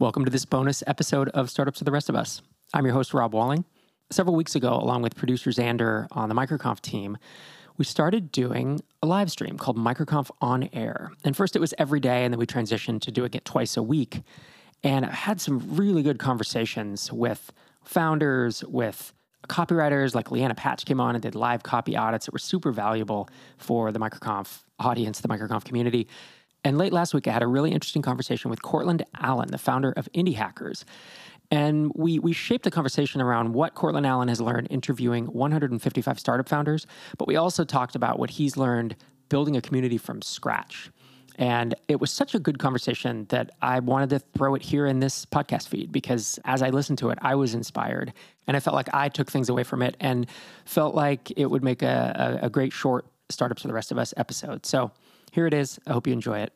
Welcome to this bonus episode of Startups for the Rest of Us. I'm your host, Rob Walling. Several weeks ago, along with producer Xander on the MicroConf team, we started doing a live stream called MicroConf On Air. And first it was every day, and then we transitioned to doing it twice a week. And I had some really good conversations with founders, with copywriters like Lianna Patch came on and did live copy audits that were super valuable for the MicroConf audience, the MicroConf community. And late last week, I had a really interesting conversation with Courtland Allen, the founder of Indie Hackers. And we, we shaped the conversation around what Courtland Allen has learned interviewing 155 startup founders, but we also talked about what he's learned building a community from scratch. And it was such a good conversation that I wanted to throw it here in this podcast feed because as I listened to it, I was inspired. And I felt like I took things away from it and felt like it would make a, a, a great short Startups for the Rest of Us episode. So here it is. I hope you enjoy it.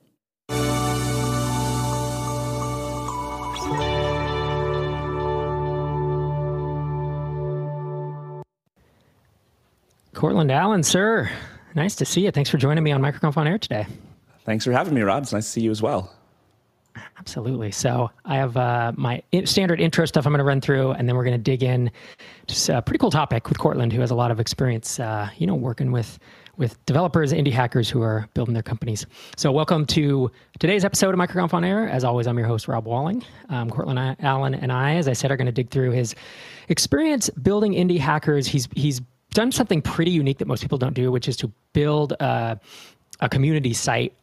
Courtland Allen, sir. Nice to see you. Thanks for joining me on MicroConf on Air today. Thanks for having me, Rob. It's nice to see you as well. Absolutely. So I have uh, my standard intro stuff I'm going to run through, and then we're going to dig in. Just a pretty cool topic with Courtland, who has a lot of experience, uh, you know, working with with developers, indie hackers who are building their companies. So, welcome to today's episode of MicroConf on Air. As always, I'm your host, Rob Walling. Um, Courtland Allen and I, as I said, are going to dig through his experience building indie hackers. He's he's done something pretty unique that most people don't do, which is to build a, a community site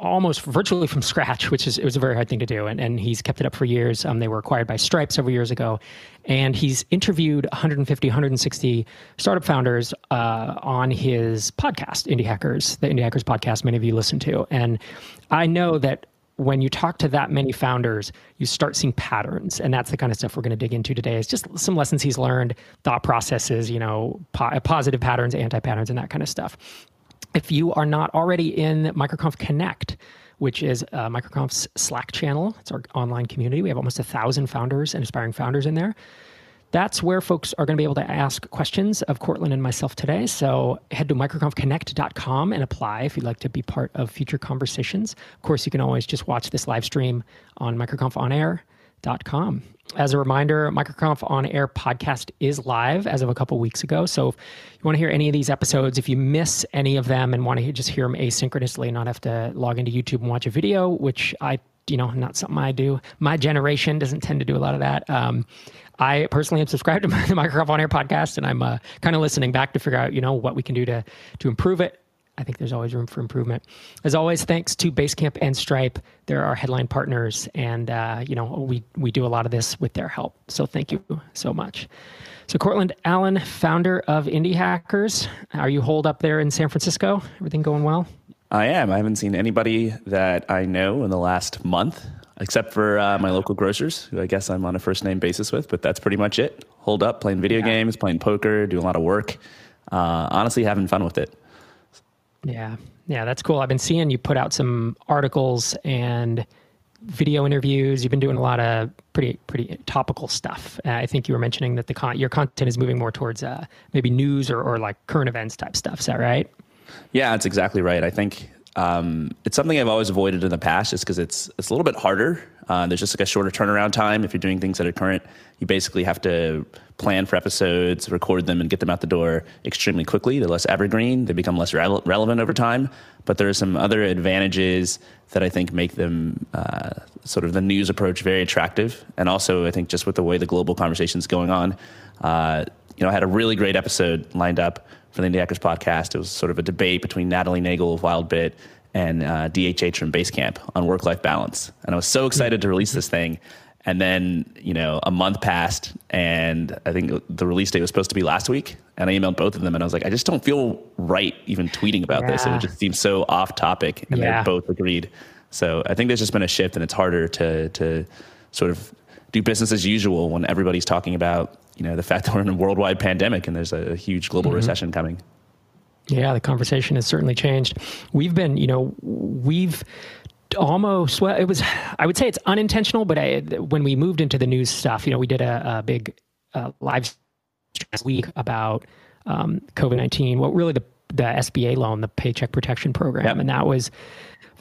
almost virtually from scratch, which is it was a very hard thing to do. And, and he's kept it up for years. Um, they were acquired by Stripe several years ago, and he's interviewed 150, 160 startup founders uh, on his podcast, Indie Hackers, the Indie Hackers podcast. Many of you listen to, and I know that. When you talk to that many founders, you start seeing patterns, and that's the kind of stuff we're going to dig into today. Is just some lessons he's learned, thought processes, you know, po- positive patterns, anti patterns, and that kind of stuff if you are not already in MicroConf Connect, which is uh, MicroConf's Slack channel, it's our online community. We have almost a thousand founders and aspiring founders in there. That's where folks are going to be able to ask questions of Courtland and myself today. So head to microconfconnect.com and apply if you'd like to be part of future conversations. Of course, you can always just watch this live stream on MicroConf On Air com. As a reminder, MicroConf On Air podcast is live as of a couple weeks ago. So if you want to hear any of these episodes, if you miss any of them and want to just hear them asynchronously and not have to log into YouTube and watch a video, which I, you know, not something I do. My generation doesn't tend to do a lot of that. Um, I personally am subscribed to the MicroConf On Air podcast, and I'm uh, kind of listening back to figure out, you know, what we can do to to improve it. I think there's always room for improvement. As always, thanks to Basecamp and Stripe. They're our headline partners, and uh, you know we we do a lot of this with their help. So thank you so much. So Courtland Allen, founder of Indie Hackers, are you holed up there in San Francisco? Everything going well? I am. I haven't seen anybody that I know in the last month, except for uh, my local grocers, who I guess I'm on a first name basis with. But that's pretty much it. Hold up, playing video yeah. games, playing poker, doing a lot of work. Uh, honestly, having fun with it. Yeah. Yeah, that's cool. I've been seeing you put out some articles and video interviews. You've been doing a lot of pretty pretty topical stuff. Uh, I think you were mentioning that the con- your content is moving more towards uh, maybe news or, or like current events type stuff. Is that right? Yeah, that's exactly right. I think um, it's something I've always avoided in the past, just because it's it's a little bit harder. Uh, there's just like a shorter turnaround time if you're doing things that are current. You basically have to plan for episodes, record them, and get them out the door extremely quickly. They're less evergreen. They become less re- relevant over time. But there are some other advantages that I think make them uh, sort of the news approach very attractive. And also, I think just with the way the global conversation is going on, uh, you know, I had a really great episode lined up for the Indie Hackers podcast. It was sort of a debate between Natalie Nagele of WildBit and uh, DHH from Basecamp on work life balance. And I was so excited to release this thing. And then, you know, a month passed, and I think the release date was supposed to be last week. And I emailed both of them, and I was like, I just don't feel right even tweeting about yeah. this. It just seems so off topic. And yeah. they both agreed. So I think there's just been a shift, and it's harder to to sort of do business as usual when everybody's talking about you know the fact that we're in a worldwide pandemic and there's a, huge global mm-hmm. recession coming. Yeah, the conversation has certainly changed. We've been, you know, we've almost well it was i would say it's unintentional but I, when we moved into the news stuff you know we did a, a big uh, live week about um, covid-19 what well, really the the sba loan the paycheck protection program yep. and that was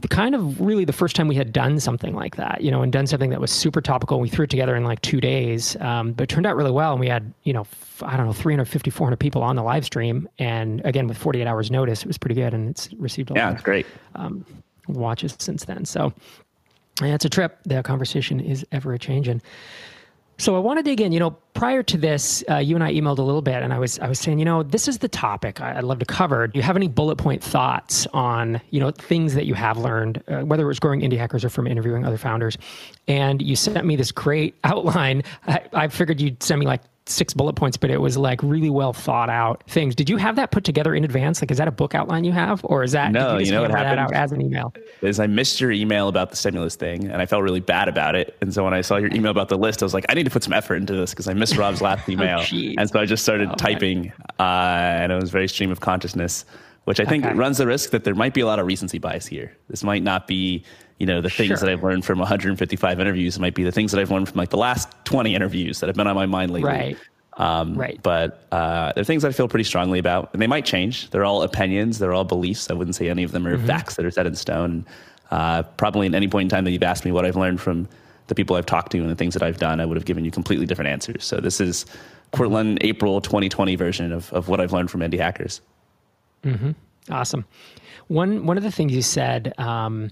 kind of really the first time we had done something like that, you know, and done something that was super topical. We threw it together in like two days, um, but it turned out really well. And we had, you know, f- I don't know, 350, 400 people on the live stream. And again, with 48 hours notice, it was pretty good. And it's received a yeah, lot it's great. Um, watches since then. So yeah, it's a trip. The conversation is ever a changing. So I want to dig in. You know, prior to this, uh, you and I emailed a little bit, and I was I was saying, you know, this is the topic I'd love to cover. Do you have any bullet point thoughts on you know things that you have learned, uh, whether it was growing indie hackers or from interviewing other founders? And you sent me this great outline. I, I figured you'd send me like six bullet points, but it was like really well thought out things. Did you have that put together in advance? Like, is that a book outline you have, or is that no? you, you know what happened out as an email? Is I missed your email about the stimulus thing, and I felt really bad about it. And so when I saw your email about the list, I was like, I need to put some effort into this because I missed Rob's last email, oh, and so I just started oh, typing, uh, and it was very stream of consciousness, which I think okay. runs the risk that there might be a lot of recency bias here. This might not be you know the things sure. that I've learned from 155 interviews might be the things that I've learned from like the last 20 interviews that have been on my mind lately. Right. Um, right. But uh, they're things I feel pretty strongly about, and they might change. They're all opinions. They're all beliefs. I wouldn't say any of them are mm-hmm. facts that are set in stone. Uh, probably at any point in time that you've asked me what I've learned from the people I've talked to and the things that I've done, I would have given you completely different answers. So this is Courtland April 2020 version of, of what I've learned from indie hackers. Mm-hmm. Awesome. One one of the things you said um,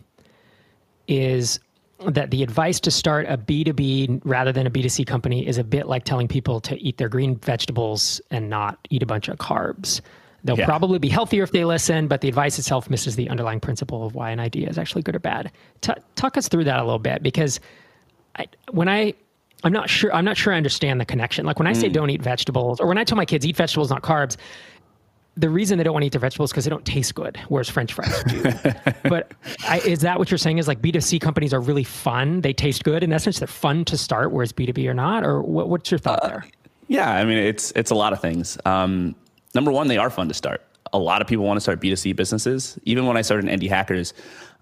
is that the advice to start a B2B rather than a B2C company is a bit like telling people to eat their green vegetables and not eat a bunch of carbs. They'll yeah. probably be healthier if they listen, but the advice itself misses the underlying principle of why an idea is actually good or bad. T- talk us through that a little bit because I, when I I'm not sure I'm not sure I understand the connection. Like when I say mm. don't eat vegetables or when I tell my kids eat vegetables not carbs, the reason they don't want to eat their vegetables because they don't taste good, whereas French fries do. but I, is that what you're saying? Is like B2C companies are really fun? They taste good in essence. They're fun to start, whereas B2B are not. Or what, what's your thought uh, there? Yeah, I mean it's it's a lot of things. Um, number one, they are fun to start. A lot of people want to start B2C businesses. Even when I started Indie Hackers,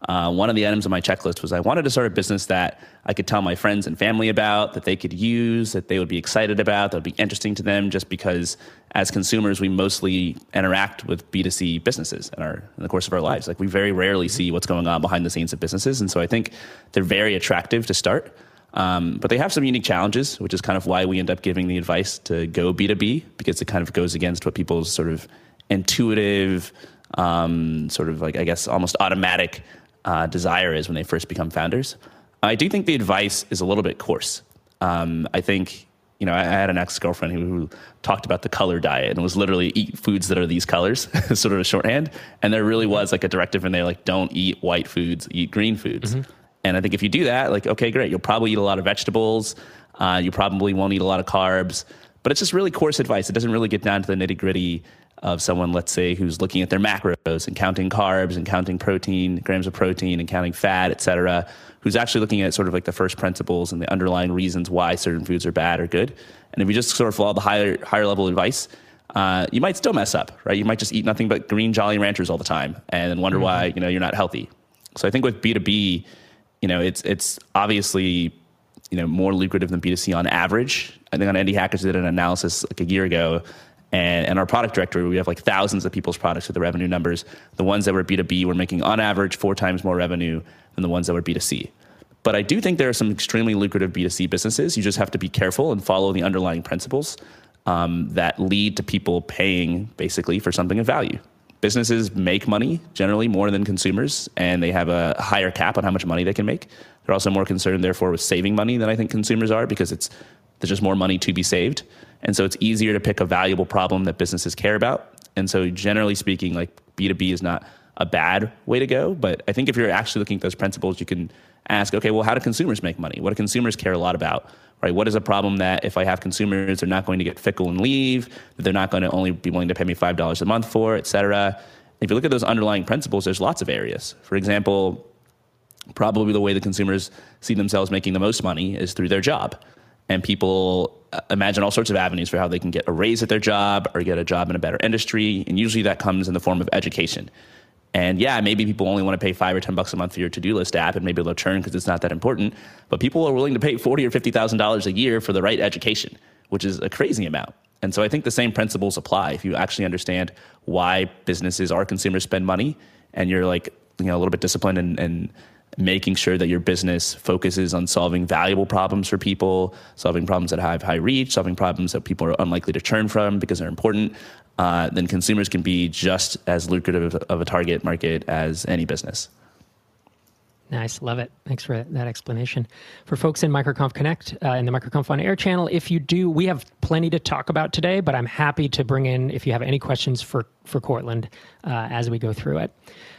uh, one of the items on my checklist was I wanted to start a business that I could tell my friends and family about, that they could use, that they would be excited about, that would be interesting to them, just because as consumers, we mostly interact with B2C businesses in, our, in the course of our lives. Like we very rarely see what's going on behind the scenes of businesses. And so I think they're very attractive to start. Um, but they have some unique challenges, which is kind of why we end up giving the advice to go B2B, because it kind of goes against what people's sort of intuitive, um, sort of like, I guess, almost automatic uh, desire is when they first become founders. I do think the advice is a little bit coarse. Um, I think, you know, I, had an ex girlfriend who, who, talked about the color diet and was literally eat foods that are these colors, sort of a shorthand. And there really was like a directive in there, like, don't eat white foods, eat green foods. Mm-hmm. And I think if you do that, like, okay, great, you'll probably eat a lot of vegetables. Uh, you probably won't eat a lot of carbs. But it's just really coarse advice. It doesn't really get down to the nitty gritty of someone, let's say, who's looking at their macros and counting carbs and counting protein, grams of protein and counting fat, et cetera, who's actually looking at sort of like the first principles and the underlying reasons why certain foods are bad or good. And if you just sort of follow the higher, higher level advice, uh, you might still mess up, right? You might just eat nothing but green Jolly Ranchers all the time and wonder mm-hmm. why, you know, you're not healthy. So I think with B2B, you know, it's, it's obviously, you know, more lucrative than B2C on average. I think on Indie Hackers did an analysis like a year ago and, and our product directory, we have like thousands of people's products with the revenue numbers. The ones that were B2B were making on average four times more revenue than the ones that were B2C. But I do think there are some extremely lucrative B2C businesses. You just have to be careful and follow the underlying principles um, that lead to people paying basically for something of value. Businesses make money generally more than consumers, and they have a higher cap on how much money they can make. They're also more concerned, therefore, with saving money than I think consumers are because it's there's just more money to be saved. And so it's easier to pick a valuable problem that businesses care about. And so generally speaking, like B2B is not a bad way to go. But I think if you're actually looking at those principles, you can ask, okay, well, how do consumers make money? What do consumers care a lot about? Right? What is a problem that if I have consumers, they're not going to get fickle and leave, that they're not going to only be willing to pay me five dollars a month for, et cetera. If you look at those underlying principles, there's lots of areas. For example, probably the way the consumers see themselves making the most money is through their job and people uh, imagine all sorts of avenues for how they can get a raise at their job or get a job in a better industry and usually that comes in the form of education and yeah maybe people only want to pay five or ten bucks a month for your to-do list app and maybe they'll churn because it's not that important but people are willing to pay forty or fifty thousand dollars a year for the right education which is a crazy amount. And so i think the same principles apply. If you actually understand why businesses or consumers spend money and you're like you know a little bit disciplined and, and making sure that your business focuses on solving valuable problems for people, solving problems that have high reach, solving problems that people are unlikely to churn from because they're important, uh, then consumers can be just as lucrative of a target market as any business. Nice, love it. Thanks for that explanation. For folks in MicroConf Connect uh, in the MicroConf on Air channel, if you do, we have plenty to talk about today, but I'm happy to bring in if you have any questions for for Courtland uh, as we go through it.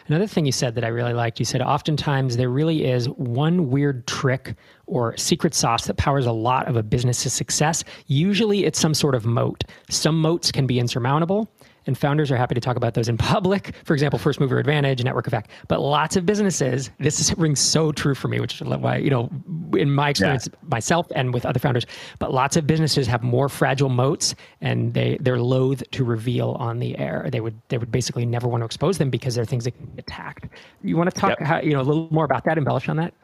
Another thing you said that I really liked, you said oftentimes there really is one weird trick or secret sauce that powers a lot of a business's success. Usually it's some sort of moat. Some moats can be insurmountable, and founders are happy to talk about those in public. For example, first mover advantage, network effect. But lots of businesses, this is, rings so true for me, which is why you know, in my experience yeah. myself and with other founders. But lots of businesses have more fragile moats, and they they're loath to reveal on the air. They would they would basically never want to expose them because they're things that can be attacked. You want to talk yep. how, you know a little more about that, embellish on that?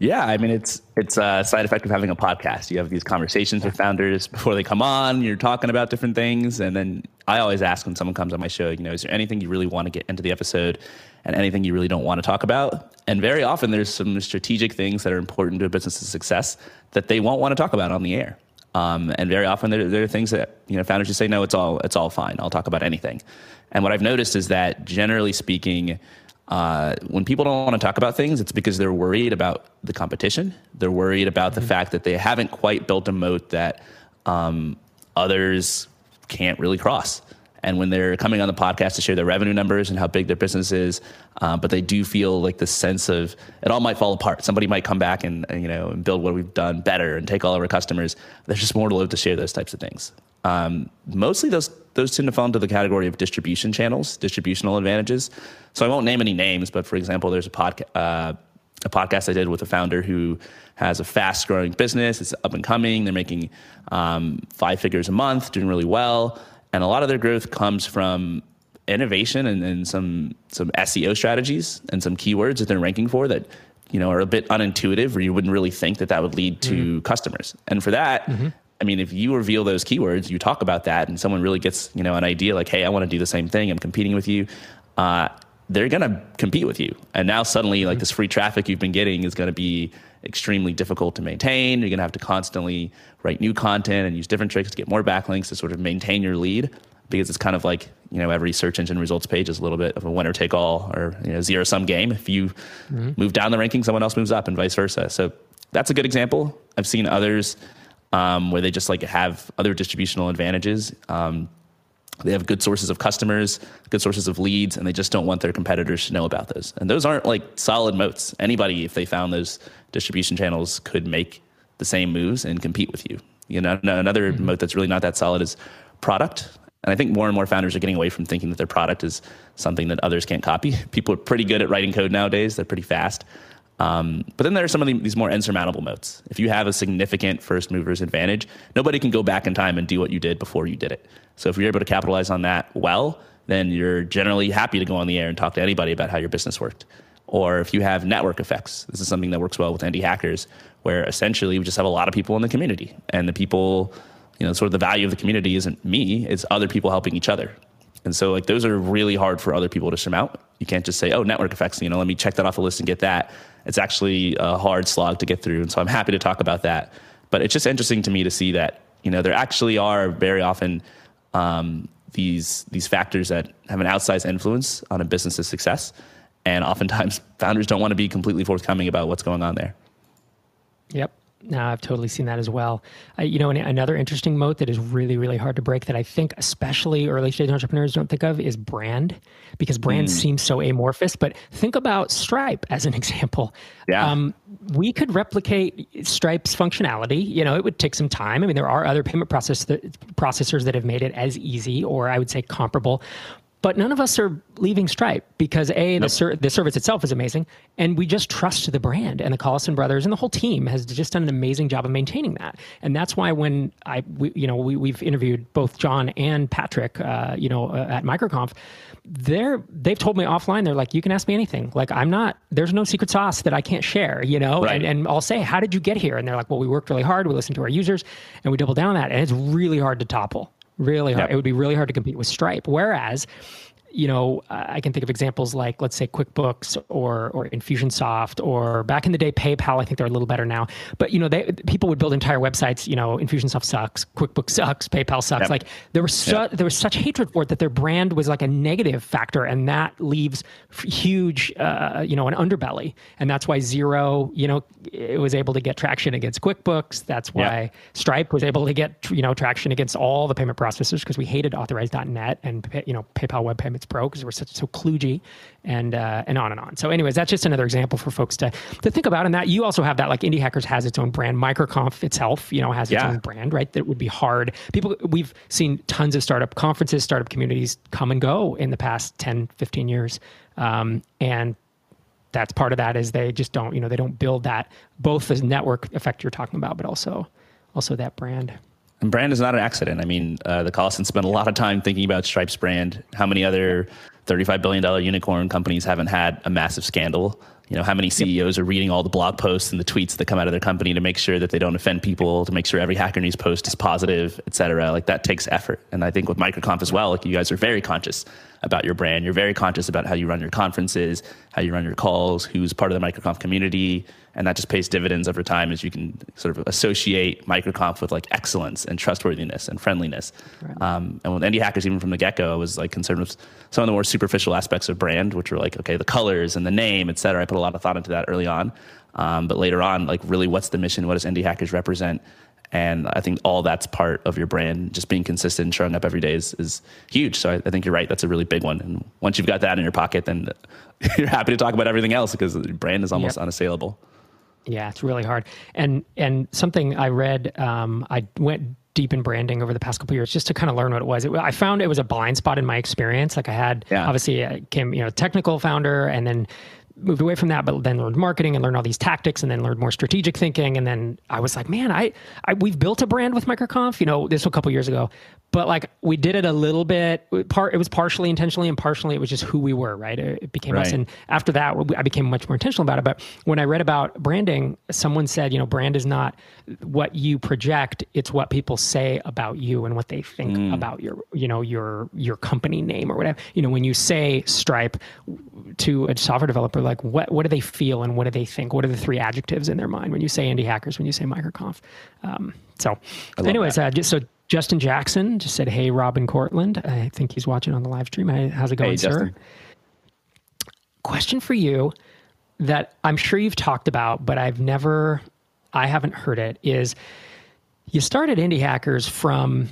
Yeah, I mean it's it's a side effect of having a podcast. You have these conversations with founders before they come on. You're talking about different things, and then I always ask when someone comes on my show, you know, is there anything you really want to get into the episode, and anything you really don't want to talk about? And very often there's some strategic things that are important to a business's success that they won't want to talk about on the air. Um, and very often there, there, are things that you know founders just say, no, it's all it's all fine. I'll talk about anything. And what I've noticed is that generally speaking uh, when people don't want to talk about things, it's because they're worried about the competition. They're worried about mm-hmm. the fact that they haven't quite built a moat that um, others can't really cross. And when they're coming on the podcast to share their revenue numbers and how big their business is, uh, but they do feel like the sense of it all might fall apart. Somebody might come back and, you know and build what we've done better and take all of our customers. There's just more to live to share those types of things. Um, mostly those those tend to fall into the category of distribution channels, distributional advantages. So I won't name any names, but for example, there's a podcast. Uh, a podcast I did with a founder who has a fast growing business. It's up and coming. They're making um, five figures a month, doing really well. And a lot of their growth comes from innovation and, and some, some SEO strategies and some keywords that they're ranking for that you know are a bit unintuitive or you wouldn't really think that that would lead to mm-hmm. customers. And for that, mm-hmm. I mean, if you reveal those keywords, you talk about that, and someone really gets you know an idea like, "Hey, I want to do the same thing. I'm competing with you." Uh, they're going to compete with you, and now suddenly, like this free traffic you've been getting is going to be extremely difficult to maintain. You're going to have to constantly write new content and use different tricks to get more backlinks to sort of maintain your lead, because it's kind of like you know every search engine results page is a little bit of a winner take all or you know zero sum game. If you mm-hmm. move down the ranking, someone else moves up, and vice versa. So that's a good example. I've seen others um, where they just like have other distributional advantages. Um, they have good sources of customers, good sources of leads, and they just don't want their competitors to know about those. And those aren't like solid moats. Anybody, if they found those distribution channels, could make the same moves and compete with you. You know, another mm-hmm. moat that's really not that solid is product. And I think more and more founders are getting away from thinking that their product is something that others can't copy. People are pretty good at writing code nowadays; they're pretty fast. Um, but then there are some of the, these more insurmountable moats. If you have a significant first mover's advantage, nobody can go back in time and do what you did before you did it. So if you're able to capitalize on that well, then you're generally happy to go on the air and talk to anybody about how your business worked. Or if you have network effects, this is something that works well with indie hackers, where essentially we just have a lot of people in the community, and the people, you know, sort of the value of the community isn't me; it's other people helping each other. And so, like, those are really hard for other people to surmount. You can't just say, "Oh, network effects," you know, let me check that off the list and get that it's actually a hard slog to get through. And so I'm happy to talk about that. But it's just interesting to me to see that, you know, there actually are very often um, these, these factors that have an outsized influence on a business's success. And oftentimes founders don't want to be completely forthcoming about what's going on there. Yep. No, I've totally seen that as well. Uh, you know, another interesting moat that is really, really hard to break that I think especially early stage entrepreneurs don't think of is brand because brand mm. seems so amorphous. But think about Stripe as an example. Yeah. Um, we could replicate Stripe's functionality. You know, it would take some time. I mean, there are other payment process processors that have made it as easy or I would say comparable. But none of us are leaving Stripe because a nope. the, ser- the service itself is amazing, and we just trust the brand. And the Collison brothers and the whole team has just done an amazing job of maintaining that. And that's why when I, we, you know, we, we've interviewed both John and Patrick, uh, you know, uh, at MicroConf, they're they've told me offline. They're like, you can ask me anything. Like I'm not. There's no secret sauce that I can't share. You know, right. and, and I'll say, how did you get here? And they're like, well, we worked really hard. We listened to our users, and we double down on that. And it's really hard to topple really hard. Yep. It would be really hard to compete with Stripe. Whereas you know, I can think of examples like, let's say, QuickBooks or or Infusionsoft, or back in the day, PayPal. I think they're a little better now. But you know, they, people would build entire websites. You know, Infusionsoft sucks, QuickBooks sucks, PayPal sucks. Yep. Like there was su- yep. there was such hatred for it that their brand was like a negative factor, and that leaves huge, uh, you know, an underbelly. And that's why Xero, you know, it was able to get traction against QuickBooks. That's why yep. Stripe was able to get you know traction against all the payment processors because we hated Authorize.net and you know PayPal Web Payments Pro because we're such so kludgy and uh, and on and on. So, anyways, that's just another example for folks to to think about. And that you also have that like Indie Hackers has its own brand, MicroConf itself, you know, has its yeah. own brand, right? That would be hard. People, we've seen tons of startup conferences, startup communities come and go in the past 10, 15 years, um, and that's part of that is they just don't you know they don't build that both the network effect you're talking about but also also that brand and brand is not an accident. I mean, uh, the Collison spent a lot of time thinking about Stripe's brand. How many other $35 billion unicorn companies haven't had a massive scandal? You know, how many CEOs are reading all the blog posts and the tweets that come out of their company to make sure that they don't offend people, to make sure every Hacker News post is positive, et cetera? Like that takes effort. And I think with MicroConf as well, like you guys are very conscious about your brand. You're very conscious about how you run your conferences, how you run your calls, who's part of the MicroConf community, and that just pays dividends over time as you can sort of associate MicroConf with like excellence and trustworthiness and friendliness. Right. Um, and with Indie Hackers, even from the get go, I was like concerned with some of the more superficial aspects of brand, which were like okay, the colors and the name, et cetera. I put a lot of thought into that early on. Um, but later on, like really, what's the mission? What does Indie Hackers represent? And I think all that's part of your brand. Just being consistent and showing up every day is, is huge. So I, I, think you're right. That's a really big one. And once you've got that in your pocket, then you're happy to talk about everything else because the brand is almost yep. unassailable. Yeah, it's really hard. And and something I read, um, I went deep in branding over the past couple years just to kind of learn what it was. It, I found it was a blind spot in my experience. Like I had yeah. obviously I came you know technical founder and then moved away from that, but then learned marketing and learned all these tactics and then learned more strategic thinking. And then I was like, man, I, I we've built a brand with MicroConf, you know, this was a couple years ago, but like we did it a little bit part, it was partially intentionally and partially it was just who we were, right? It became right. us. And after that, I became much more intentional about it. But when I read about branding, someone said, you know, brand is not what you project, it's what people say about you and what they think mm. about your, you know, your, your company name or whatever. You know, when you say Stripe to a software developer, like what what do they feel and what do they think? What are the three adjectives in their mind when you say indie hackers? When you say MicroConf? Um, so, anyways, uh, just, so Justin Jackson just said, "Hey, Robin Courtland. I think he's watching on the live stream. How's it going, hey, sir?" Justin. Question for you that I'm sure you've talked about, but I've never, I haven't heard it. Is you started Indie Hackers from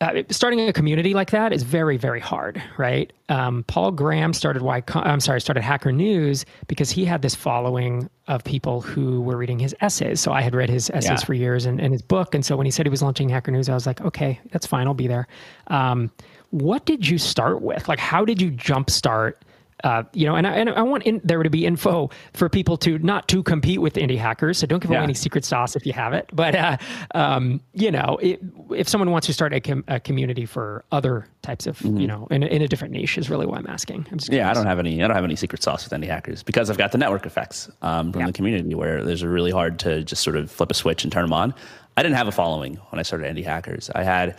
uh, starting a community like that is very very hard right? Um, paul graham started why i'm sorry started hacker news because he had this following of people who were reading his essays. So i had read his essays yeah. for years and, and, his book. And so when he said he was launching hacker news i was like okay that's fine. I'll be there. Um, what did you start with? Like how did you jumpstart uh, you know, and I, and I want in, there to be info for people to not to compete with indie hackers. So don't give yeah. away any secret sauce if you have it. But uh, um, you know, it, if someone wants to start a, com- a community for other types of, mm-hmm. you know, in, in a different niche, is really why I'm asking. I'm yeah, I don't have any. I don't have any secret sauce with indie hackers because I've got the network effects um, from yeah. the community where there's a really hard to just sort of flip a switch and turn them on. I didn't have a following when I started indie hackers. I had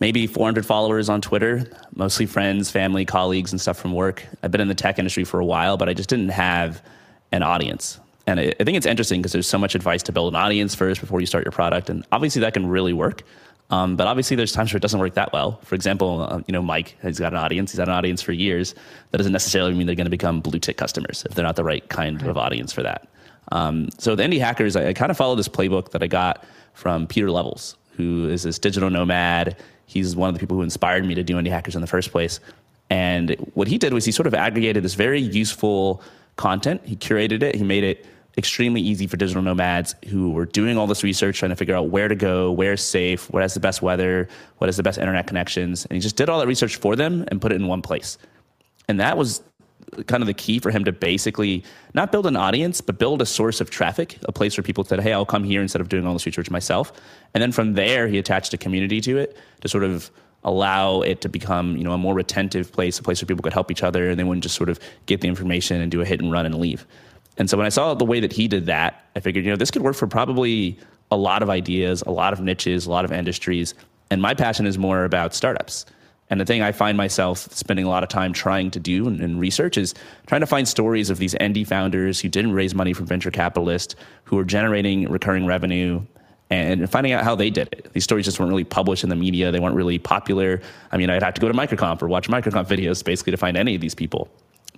maybe 400 followers on Twitter, mostly friends, family, colleagues, and stuff from work. I've been in the tech industry for a while, but I just didn't have an audience. And I, think it's interesting because there's so much advice to build an audience first before you start your product. And obviously that can really work. Um, but obviously there's times where it doesn't work that well. For example, uh, you know, Mike has got an audience. He's had an audience for years. That doesn't necessarily mean they're going to become blue tick customers if they're not the right kind right. of audience for that. Um, so the indie hackers, I, I kind of follow this playbook that I got from Pieter Levels, who is this digital nomad He's one of the people who inspired me to do Indie Hackers in the first place. And what he did was he sort of aggregated this very useful content. He curated it. He made it extremely easy for digital nomads who were doing all this research, trying to figure out where to go, where's safe, what has the best weather, what has the best internet connections. And he just did all that research for them and put it in one place. And that was kind of the key for him to basically not build an audience, but build a source of traffic, a place where people said, hey, I'll come here instead of doing all this research myself. And then from there, he attached a community to it to sort of allow it to become you know a more retentive place, a place where people could help each other and they wouldn't just sort of get the information and do a hit and run and leave. And so when I saw the way that he did that, I figured, you know, this could work for probably a lot of ideas, a lot of niches, a lot of industries. And my passion is more about startups. And the thing I find myself spending a lot of time trying to do and, research is trying to find stories of these indie founders who didn't raise money from venture capitalists, who are generating recurring revenue, and finding out how they did it. These stories just weren't really published in the media. They weren't really popular. I mean, I'd have to go to MicroConf or watch MicroConf videos basically to find any of these people.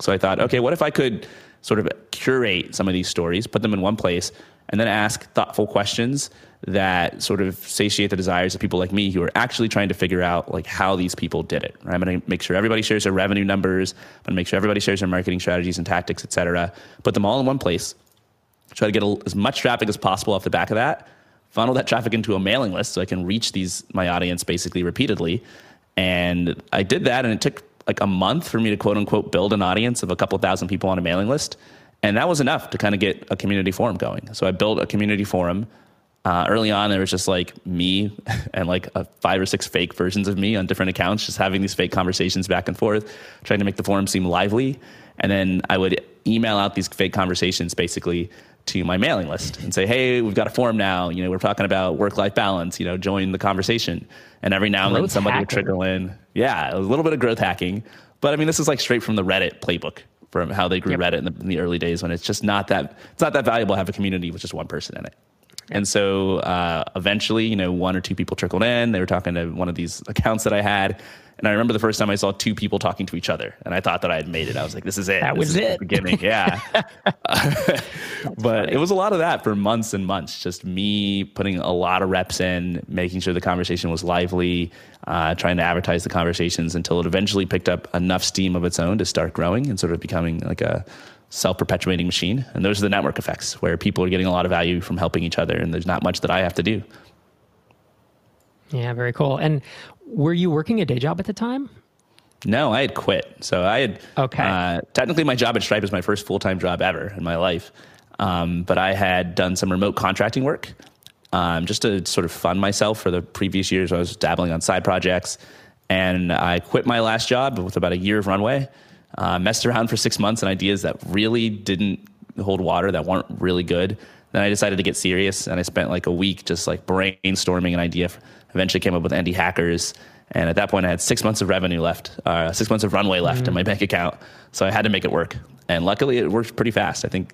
So I thought, okay, what if I could sort of curate some of these stories, put them in one place, and then ask thoughtful questions that sort of satiate the desires of people like me who are actually trying to figure out like how these people did it. Right? I'm going to make sure everybody shares their revenue numbers. I'm going to make sure everybody shares their marketing strategies and tactics, et cetera. Put them all in one place. Try to get a, as much traffic as possible off the back of that. Funnel that traffic into a mailing list so I can reach these my audience basically repeatedly. And I did that, and it took like a month for me to quote unquote build an audience of a couple thousand people on a mailing list. And that was enough to kind of get a community forum going. So I built a community forum. Uh, early on, there was just like me and like five or six fake versions of me on different accounts, just having these fake conversations back and forth, trying to make the forum seem lively. And then I would email out these fake conversations basically to my mailing list and say, "Hey, we've got a forum now. You know, we're talking about work-life balance. You know, join the conversation." And every now and then, somebody hacking. would trickle in. Yeah, a little bit of growth hacking, but I mean, this is like straight from the Reddit playbook from how they grew yep. Reddit in the, in the, early days when it's just not that it's not that valuable to have a community with just one person in it. And so uh, eventually, you know, one or two people trickled in. They were talking to one of these accounts that I had, and I remember the first time I saw two people talking to each other, and I thought that I had made it. I was like, "This is it. That this was it." beginning, yeah. but funny. it was a lot of that for months and months. Just me putting a lot of reps in, making sure the conversation was lively, uh, trying to advertise the conversations until it eventually picked up enough steam of its own to start growing and sort of becoming like a self-perpetuating machine. And those are the network effects where people are getting a lot of value from helping each other, and there's not much that I have to do. Yeah, very cool. And were you working a day job at the time? No, I had quit. So I had okay. Uh, technically, my job at Stripe is my first full time job ever in my life. Um, but I had done some remote contracting work um, just to sort of fund myself for the previous years. I was dabbling on side projects, and I quit my last job with about a year of runway. Uh, messed around for six months on ideas that really didn't hold water, that weren't really good. Then I decided to get serious, and I spent like a week just like brainstorming an idea. Eventually, came up with Indie Hackers, and at that point, I had six months of revenue left, uh, six months of runway left mm-hmm. in my bank account. So I had to make it work, and luckily, it worked pretty fast. I think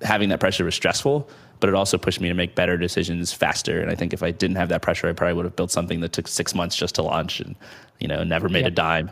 having that pressure was stressful, but it also pushed me to make better decisions faster. And I think if I didn't have that pressure, I probably would have built something that took six months just to launch, and you know, never made yep. a dime.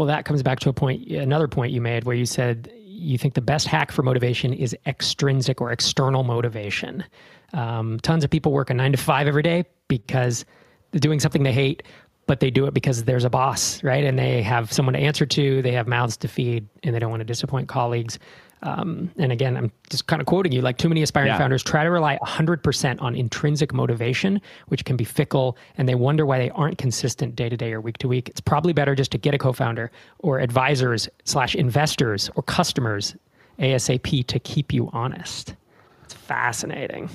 Well, that comes back to a point, another point you made where you said you think the best hack for motivation is extrinsic or external motivation. Um, tons of people work a nine to five every day because they're doing something they hate, but they do it because there's a boss, right? And they have someone to answer to, they have mouths to feed, and they don't want to disappoint colleagues. Um, and again, I'm just kind of quoting you like too many aspiring yeah. founders try to rely 100% on intrinsic motivation, which can be fickle, and they wonder why they aren't consistent day to day or week to week. It's probably better just to get a co founder or advisors slash investors or customers ASAP to keep you honest. It's fascinating.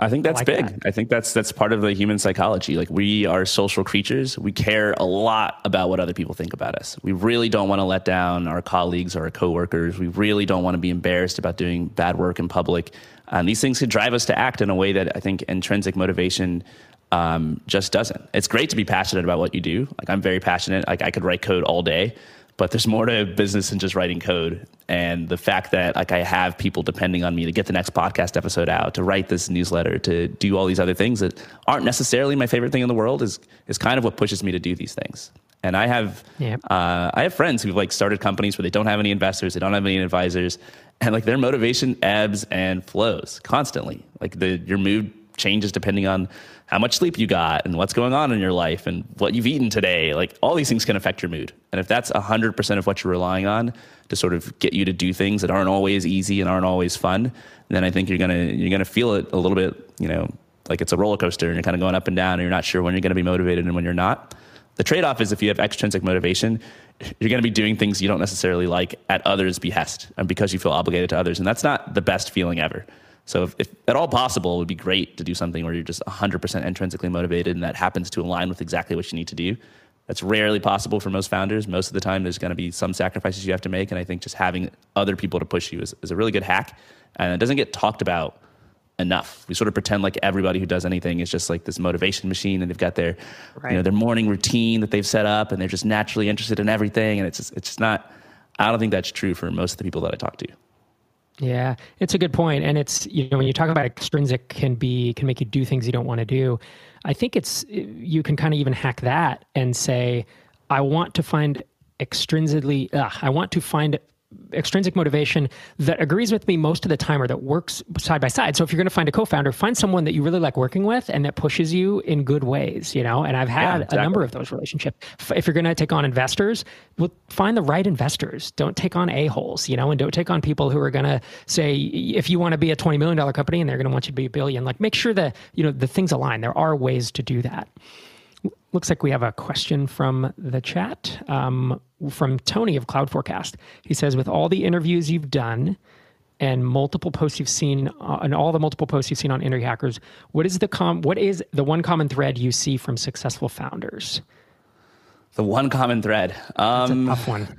I think that's I like big. That. I think that's that's part of the human psychology. Like we are social creatures. We care a lot about what other people think about us. We really don't want to let down our colleagues or our coworkers. We really don't want to be embarrassed about doing bad work in public. And these things could drive us to act in a way that I think intrinsic motivation um, just doesn't. It's great to be passionate about what you do. Like I'm very passionate. Like I could write code all day but there's more to business than just writing code. And the fact that like I have people depending on me to get the next podcast episode out, to write this newsletter, to do all these other things that aren't necessarily my favorite thing in the world is is kind of what pushes me to do these things. And I have yep. uh, I have friends who've like started companies where they don't have any investors, they don't have any advisors, and like their motivation ebbs and flows constantly. Like the your mood changes depending on how much sleep you got and what's going on in your life and what you've eaten today. Like all these things can affect your mood. And if that's 100% of what you're relying on to sort of get you to do things that aren't always easy and aren't always fun, then I think you're going to you're going to feel it a little bit, you know, like it's a roller coaster and you're kind of going up and down and you're not sure when you're going to be motivated and when you're not. The trade-off is if you have extrinsic motivation, you're going to be doing things you don't necessarily like at others' behest and because you feel obligated to others and that's not the best feeling ever. So, if, if, at all possible, it would be great to do something where you're just 100% intrinsically motivated and that happens to align with exactly what you need to do. That's rarely possible for most founders. Most of the time, there's going to be some sacrifices you have to make. And I think just having other people to push you is, is a really good hack. And it doesn't get talked about enough. We sort of pretend like everybody who does anything is just like this motivation machine, and they've got their right. you know their morning routine that they've set up, and they're just naturally interested in everything. And it's just, it's just not. I don't think that's true for most of the people that I talk to. Yeah, it's a good point, and it's you know when you talk about extrinsic can be can make you do things you don't want to do. I think it's you can kind of even hack that and say, I want to find extrinsically, uh, I want to find extrinsic motivation that agrees with me most of the time or that works side by side. So if you're going to find a co-founder, find someone that you really like working with and that pushes you in good ways, you know? And I've had yeah, exactly. a number of those relationships. If you're going to take on investors, well, find the right investors. Don't take on a-holes, you know, and don't take on people who are going to say if you want to be a 20 million dollar company and they're going to want you to be a billion, like make sure that, you know, the things align. There are ways to do that looks like we have a question from the chat um, from Tony of Cloud Forecast. He says, with all the interviews you've done and multiple posts you've seen, uh, and all the multiple posts you've seen on Indie Hackers, what is the com- What is the one common thread you see from successful founders? The one common thread. Um, That's a tough one.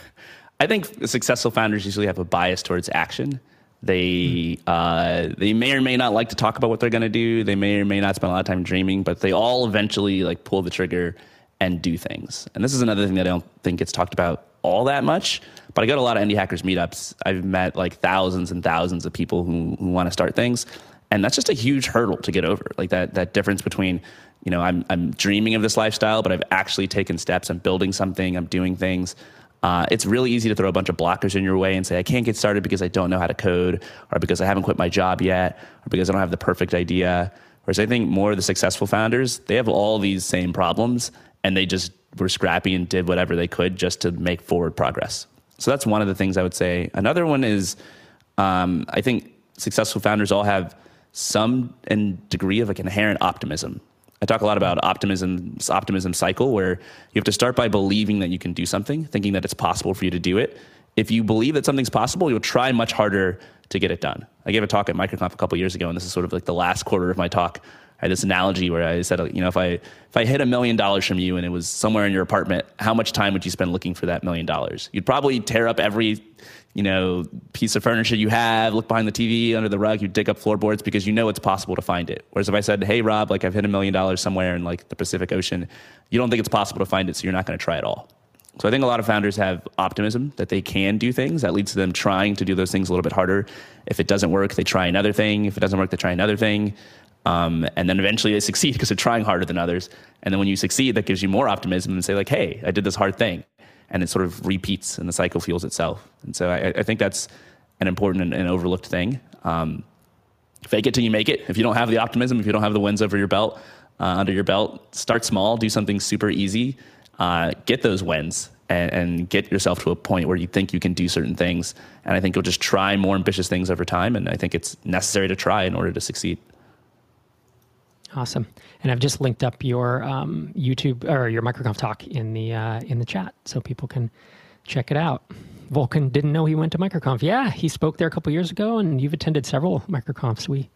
I think successful founders usually have a bias towards action. They uh, they may or may not like to talk about what they're going to do. They may or may not spend a lot of time dreaming, but they all eventually like pull the trigger and do things. And this is another thing that I don't think gets talked about all that much. But I go to a lot of indie hackers meetups. I've met like thousands and thousands of people who, who want to start things, and that's just a huge hurdle to get over. Like that that difference between you know I'm I'm dreaming of this lifestyle, but I've actually taken steps. I'm building something. I'm doing things. Uh, it's really easy to throw a bunch of blockers in your way and say, I can't get started because I don't know how to code, or because I haven't quit my job yet, or because I don't have the perfect idea. Whereas I think more of the successful founders, they have all these same problems and they just were scrappy and did whatever they could just to make forward progress. So that's one of the things I would say. Another one is um, I think successful founders all have some degree of like inherent optimism. I talk a lot about optimism, optimism cycle, where you have to start by believing that you can do something, thinking that it's possible for you to do it. If you believe that something's possible, you'll try much harder to get it done. I gave a talk at MicroConf a couple years ago, and this is sort of like the last quarter of my talk. I had this analogy where I said, you know, if I if I hit a million dollars from you and it was somewhere in your apartment, how much time would you spend looking for that million dollars? You'd probably tear up every you know, piece of furniture you have, look behind the TV, under the rug, you dig up floorboards because you know it's possible to find it. Whereas if I said, hey, Rob, like I've hit a million dollars somewhere in like the Pacific Ocean, you don't think it's possible to find it, so you're not going to try at all. So I think a lot of founders have optimism that they can do things. That leads to them trying to do those things a little bit harder. If it doesn't work, they try another thing. If it doesn't work, they try another thing. Um, and then eventually they succeed because they're trying harder than others. And then when you succeed, that gives you more optimism and say like, hey, I did this hard thing and it sort of repeats and the cycle fuels itself. And so I, I think that's an important and, and overlooked thing. Um, fake it till you make it. If you don't have the optimism, if you don't have the wins over your belt, uh, under your belt, start small, do something super easy, uh, get those wins, and, and, get yourself to a point where you think you can do certain things. And I think you'll just try more ambitious things over time. And I think it's necessary to try in order to succeed. Awesome. And I've just linked up your um, YouTube or your MicroConf talk in the uh, in the chat, so people can check it out. Vulcan didn't know he went to MicroConf. Yeah, he spoke there a couple years ago, and you've attended several MicroConfs. We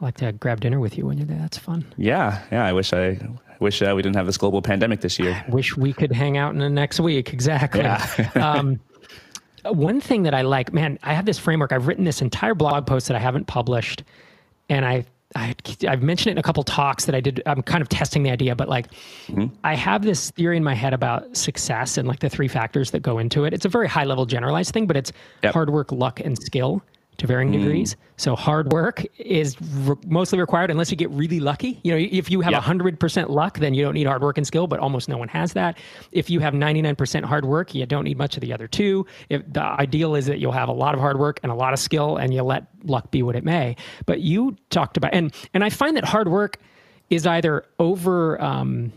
I like to grab dinner with you when you're there. That's fun. Yeah, yeah. I wish I wish uh, we didn't have this global pandemic this year. I wish we could hang out in the next week. Exactly. Yeah. um, one thing that I like, man, I have this framework. I've written this entire blog post that I haven't published, and I I, have mentioned it in a couple talks that I did. I'm kind of testing the idea, but like, mm-hmm. I have this theory in my head about success and like the three factors that go into it. It's a very high level generalized thing, but it's yep. hard work, luck, and skill to varying mm. degrees. So hard work is re- mostly required unless you get really lucky. You know, if you have yep. 100% luck, then you don't need hard work and skill, but almost no one has that. If you have 99% hard work, you don't need much of the other two. If the ideal is that you'll have a lot of hard work and a lot of skill and you let luck be what it may. But you talked about and and I find that hard work is either over um,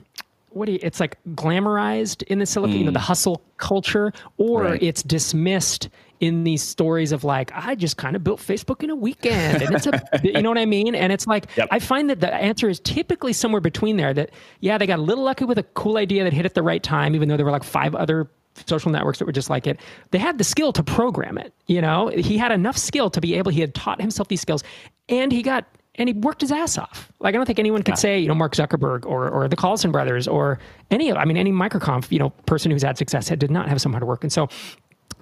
what do you, it's like glamorized in the Silicon, mm. you know, the mm. hustle culture, or right. it's dismissed in these stories of like, I just kind of built Facebook in a weekend. And it's a, you know what I mean? And it's like, yep. I find that the answer is typically somewhere between there that, yeah, they got a little lucky with a cool idea that hit at the right time, even though there were like five other social networks that were just like it. They had the skill to program it. You know, he had enough skill to be able, he had taught himself these skills and he got and he worked his ass off. Like I don't think anyone could yeah. say, you know, Mark Zuckerberg or or the Collison brothers or any of I mean any microconf, you know, person who's had success had did not have some hard work. And so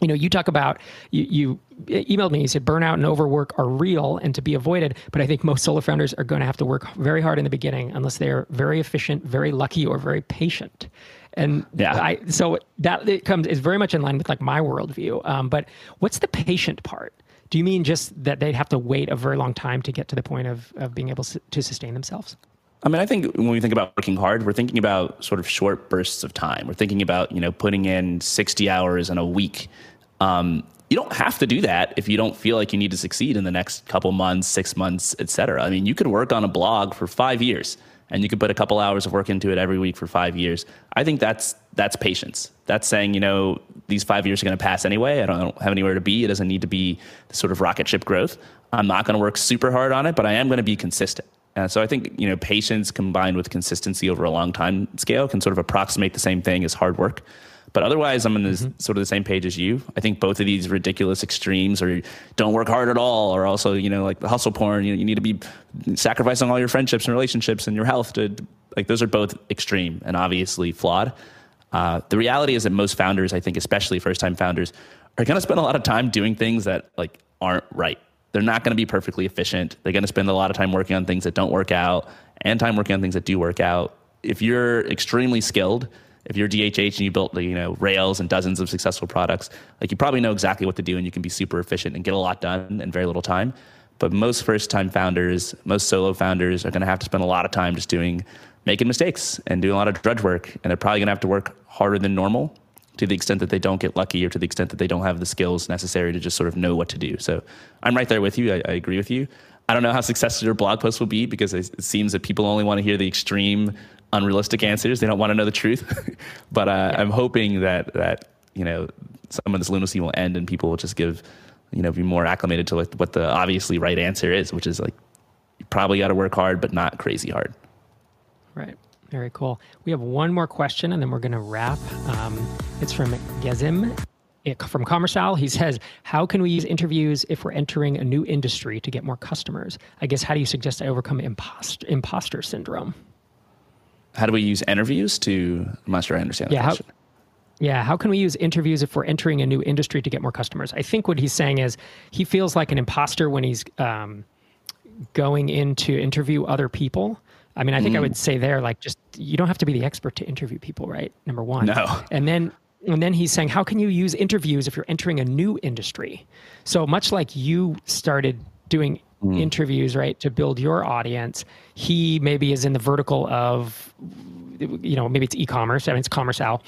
you know, you talk about you, you emailed me. You said burnout and overwork are real and to be avoided. But I think most solo founders are going to have to work very hard in the beginning unless they're very efficient, very lucky, or very patient. And yeah, I, so that it comes is very much in line with like my worldview. Um, but what's the patient part? Do you mean just that they'd have to wait a very long time to get to the point of, of being able to sustain themselves? I mean, I think when we think about working hard, we're thinking about sort of short bursts of time. We're thinking about, you know, putting in 60 hours in a week. Um, you don't have to do that if you don't feel like you need to succeed in the next couple months, six months, et cetera. I mean, you could work on a blog for five years and you could put a couple hours of work into it every week for five years. I think that's that's patience. That's saying, you know, these five years are going to pass anyway. I don't, I don't, have anywhere to be. It doesn't need to be the sort of rocket ship growth. I'm not going to work super hard on it, but I am going to be consistent. Uh, so I think you know patience combined with consistency over a long time scale can sort of approximate the same thing as hard work. But otherwise, I'm on this, mm-hmm. sort of the same page as you. I think both of these ridiculous extremes, or don't work hard at all, or also you know like the hustle porn. You know, you need to be sacrificing all your friendships and relationships and your health to like those are both extreme and obviously flawed. Uh, the reality is that most founders, I think, especially first time founders, are going to spend a lot of time doing things that like aren't right they're not going to be perfectly efficient. They're going to spend a lot of time working on things that don't work out and time working on things that do work out. If you're extremely skilled, if you're DHH and you built you know Rails and dozens of successful products, like you probably know exactly what to do and you can be super efficient and get a lot done in very little time. But most first time founders, most solo founders are going to have to spend a lot of time just doing making mistakes and doing a lot of drudge work and they're probably going to have to work harder than normal to the extent that they don't get lucky or to the extent that they don't have the skills necessary to just sort of know what to do. So I'm right there with you. I, I agree with you. I don't know how successful your blog post will be because it seems that people only want to hear the extreme, unrealistic answers. They don't want to know the truth. but uh, yeah. I'm hoping that that you know some of this lunacy will end and people will just give you know be more acclimated to what the obviously right answer is, which is like you probably got to work hard, but not crazy hard. Right. Very cool. We have one more question and then we're going to wrap. Um, it's from Gezim from Commercial. He says, How can we use interviews if we're entering a new industry to get more customers? I guess, how do you suggest I overcome impost- imposter syndrome? How do we use interviews to? I'm not sure I understand yeah, How, yeah, how can we use interviews if we're entering a new industry to get more customers? I think what he's saying is he feels like an imposter when he's um, going in to interview other people I mean, I think mm. I would say there, like, just you don't have to be the expert to interview people, right? Number one. No. And then and then he's saying, how can you use interviews if you're entering a new industry? So much like you started doing mm. interviews, right, to build your audience, he maybe is in the vertical of, you know, maybe it's e-commerce. I mean, it's commerce out.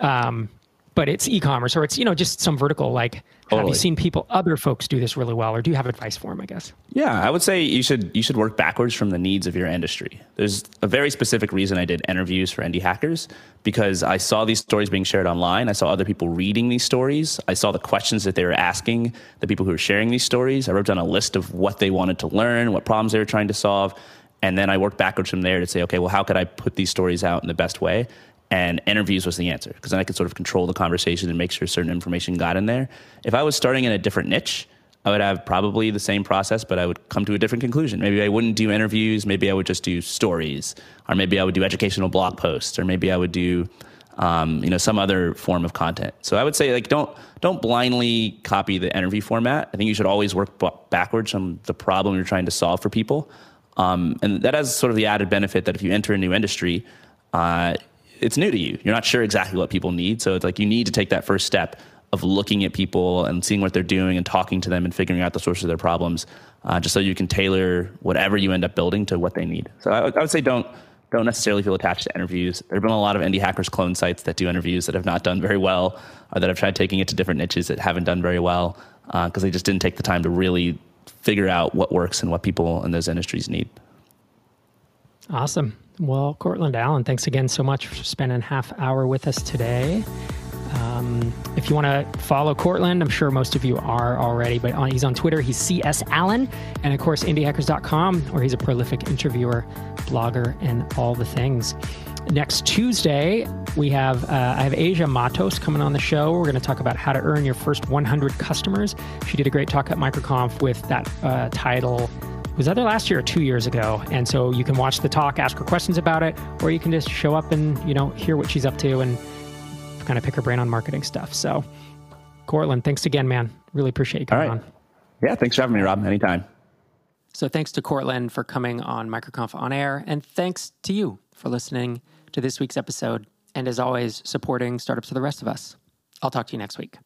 Um, but it's e-commerce or it's you know just some vertical like totally. have you seen people other folks do this really well or do you have advice for them i guess? Yeah i would say you should you should work backwards from the needs of your industry. There's a very specific reason i did interviews for indie hackers because i saw these stories being shared online. I saw other people reading these stories. I saw the questions that they were asking the people who were sharing these stories. I wrote down a list of what they wanted to learn what problems they were trying to solve and then i worked backwards from there to say okay well how could i put these stories out in the best way and interviews was the answer because then I could sort of control the conversation and make sure certain information got in there. If I was starting in a different niche, I would have probably the same process, but I would come to a different conclusion. Maybe I wouldn't do interviews. Maybe I would just do stories, or maybe I would do educational blog posts, or maybe I would do, um, you know, some other form of content. So I would say, like, don't don't blindly copy the interview format. I think you should always work b- backwards from the problem you're trying to solve for people, um, and that has sort of the added benefit that if you enter a new industry, uh, it's new to you. You're not sure exactly what people need. So it's like you need to take that first step of looking at people and seeing what they're doing and talking to them and figuring out the source of their problems, uh, just so you can tailor whatever you end up building to what they need. So I, I would say don't don't necessarily feel attached to interviews. There have been a lot of indie hackers clone sites that do interviews that have not done very well, or that have tried taking it to different niches that haven't done very well because uh, they just didn't take the time to really figure out what works and what people in those industries need. Awesome. Well, Courtland Allen, thanks again so much for spending half hour with us today. Um, if you want to follow Courtland, I'm sure most of you are already, but on, he's on Twitter. He's CS Allen, and of course, indiehackers.com, where he's a prolific interviewer, blogger, and all the things. Next Tuesday, we have uh, I have Asia Matos coming on the show. We're going to talk about how to earn your first 100 customers. She did a great talk at MicroConf with that uh, title was either last year or two years ago. And so you can watch the talk, ask her questions about it, or you can just show up and, you know, hear what she's up to and kind of pick her brain on marketing stuff. So Courtland, thanks again, man. Really appreciate you coming on. Yeah, thanks for having me, Rob. Anytime. So thanks to Courtland for coming on MicroConf on air, and thanks to you for listening to this week's episode, and as always, supporting startups for the rest of us. I'll talk to you next week.